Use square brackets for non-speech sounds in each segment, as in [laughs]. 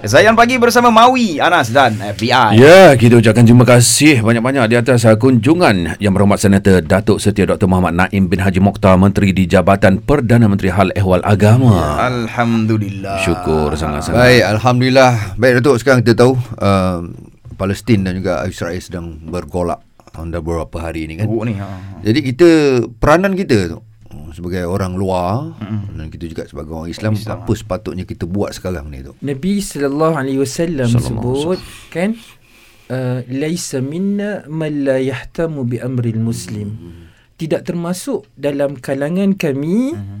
Zayan Pagi bersama Maui, Anas dan FBI. Ya, kita ucapkan terima kasih banyak-banyak di atas kunjungan Yang Berhormat Senator Datuk Setia Dr. Muhammad Naim bin Haji Mokhtar Menteri di Jabatan Perdana Menteri Hal Ehwal Agama. Alhamdulillah. Syukur sangat-sangat. Baik, Alhamdulillah. Baik Datuk, sekarang kita tahu uh, Palestin dan juga Israel sedang bergolak anda beberapa hari ini kan. Buruk ni. Ha. Jadi kita peranan kita tu sebagai orang luar mm. dan kita juga sebagai orang Islam, Islam apa sepatutnya kita buat sekarang ni tu. Nabi sallallahu alaihi wasallam sebut kan uh, laisa minna man la yahtamu bi amril muslim. Mm. Tidak termasuk dalam kalangan kami mm.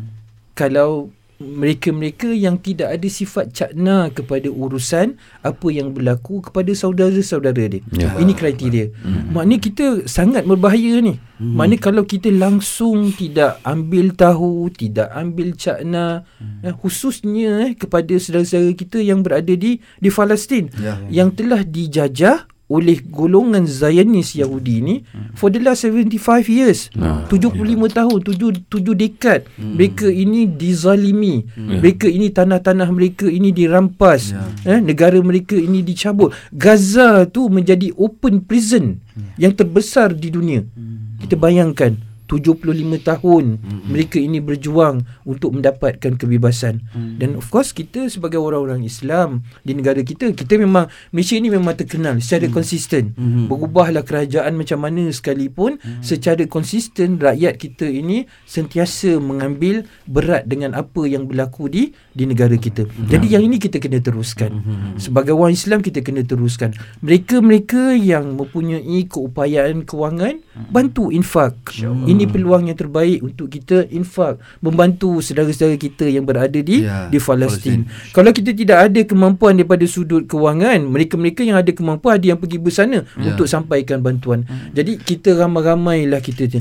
kalau mereka-mereka yang tidak ada sifat cakna kepada urusan apa yang berlaku kepada saudara-saudara dia. Ya. Ini kriteria. Hmm. Maknanya kita sangat berbahaya ni. Hmm. Maknanya kalau kita langsung tidak ambil tahu, tidak ambil cakna hmm. eh, khususnya eh, kepada saudara-saudara kita yang berada di di Palestin ya. yang telah dijajah oleh golongan Zionis Yahudi ni hmm. for the last 75 years nah, 75 yeah. tahun 7 7 dekad hmm. mereka ini dizalimi hmm. mereka ini tanah-tanah mereka ini dirampas yeah. eh negara mereka ini dicabut Gaza tu menjadi open prison hmm. yang terbesar di dunia hmm. kita bayangkan 75 tahun mm-hmm. mereka ini berjuang untuk mendapatkan kebebasan mm-hmm. dan of course kita sebagai orang-orang Islam di negara kita kita memang Malaysia ini memang terkenal secara mm-hmm. konsisten mm-hmm. berubahlah kerajaan macam mana sekalipun mm-hmm. secara konsisten rakyat kita ini sentiasa mengambil berat dengan apa yang berlaku di di negara kita mm-hmm. jadi yang ini kita kena teruskan mm-hmm. sebagai orang Islam kita kena teruskan mereka-mereka yang mempunyai keupayaan kewangan mm-hmm. bantu infak ini ini peluang yang terbaik untuk kita infak membantu saudara-saudara kita yang berada di ya, di Palestin. Kalau kita tidak ada kemampuan daripada sudut kewangan, mereka-mereka yang ada kemampuan ada yang pergi bersana ya. untuk sampaikan bantuan. Hmm. Jadi kita ramai-ramailah kita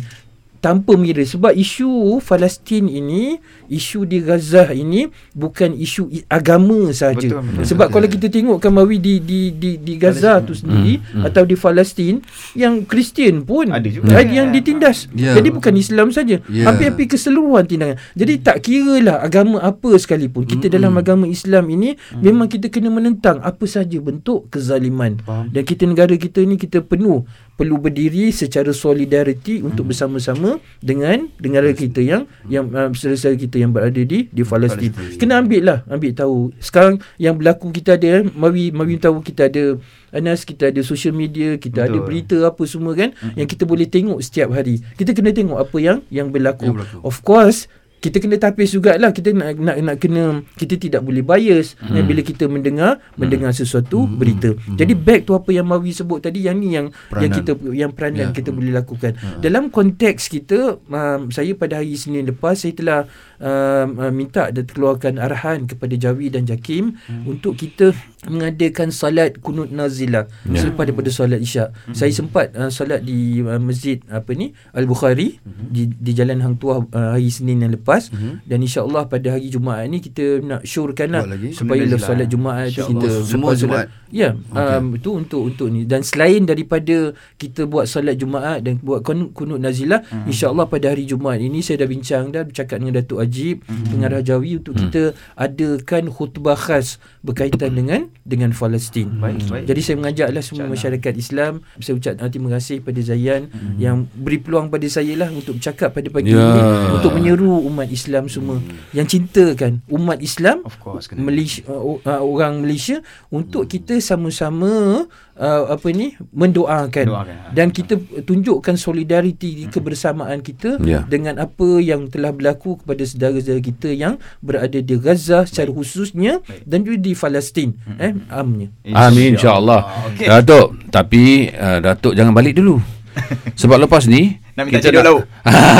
tanpa mengira sebab isu Palestin ini isu di Gaza ini bukan isu agama saja sebab betul. kalau kita tengok kamawi di di di di Gaza tu sendiri hmm, hmm. atau di Palestin yang Kristian pun ada juga ada yang ditindas yeah. jadi bukan Islam saja yeah. hampir-hampir keseluruhan tindakan jadi tak kira lah agama apa sekalipun kita hmm, dalam hmm. agama Islam ini hmm. memang kita kena menentang apa saja bentuk kezaliman Faham. dan kita negara kita ni kita penuh perlu berdiri secara solidariti untuk hmm. bersama-sama dengan dengan kita yang yang uh, saudara kita yang berada di di Palestin. Kena ambil lah, ambil tahu. Sekarang yang berlaku kita ada, mari mari tahu kita ada Anas kita ada social media, kita Betul. ada berita apa semua kan mm-hmm. yang kita boleh tengok setiap hari. Kita kena tengok apa yang yang berlaku. Yang berlaku. Of course kita kena tapis jugalah kita nak nak nak kena kita tidak boleh bias hmm. bila kita mendengar hmm. mendengar sesuatu hmm. berita. Hmm. Jadi back to apa yang Mawi sebut tadi yang ni yang peranan. yang kita yang peranan ya. kita hmm. boleh lakukan. Hmm. Dalam konteks kita um, saya pada hari Senin lepas saya telah um, uh, minta dan keluarkan arahan kepada Jawi dan Jakim hmm. untuk kita mengadakan salat kunut nazilah ya. selepas daripada solat isyak. Hmm. Saya sempat uh, solat di uh, masjid apa ni Al-Bukhari hmm. di di Jalan Hang Tuah uh, hari Senin yang lepas hmm. dan insya-Allah pada hari Jumaat ni kita nak syorkanlah supaya lepas solat Jumaat kita semua Jumaat. Ya, okay. um, itu untuk untuk ni dan selain daripada kita buat solat Jumaat dan buat kunut nazilah hmm. insya-Allah pada hari Jumaat ini saya dah bincang dah bercakap dengan Datuk Ajib hmm. dengan Rajawi untuk hmm. kita adakan khutbah khas berkaitan dengan dengan Palestin. Baik, baik. Jadi saya mengajaklah semua Caklah. masyarakat Islam saya ucap terima kasih pada Zayan hmm. yang beri peluang pada saya lah untuk bercakap pada pagi yeah. ini untuk menyeru umat Islam semua hmm. yang cintakan umat Islam of course, Malaysia, uh, uh, orang Malaysia untuk hmm. kita sama-sama uh, apa ni mendoakan Doakan. dan kita tunjukkan solidariti hmm. kebersamaan kita yeah. dengan apa yang telah berlaku kepada saudara-saudara kita yang berada di Gaza secara khususnya Baik. dan juga di Palestin hmm. Eh amnya amin insyaallah okay. datuk tapi uh, datuk jangan balik dulu [laughs] sebab lepas ni nak minta kita nak,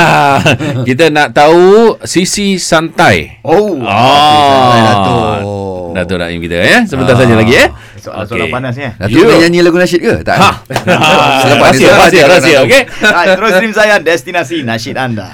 [laughs] kita nak tahu sisi santai oh, oh. Okay, datuk datuk Naim kita ya sebentar ah. saja lagi ya Soalan-soalan okay. panas ya. Datuk yeah. nyanyi lagu nasyid ke? Tak. Ha. Selepas ni. Rahsia, rahsia, rahsia. Okay. Terus stream saya, destinasi nasyid anda.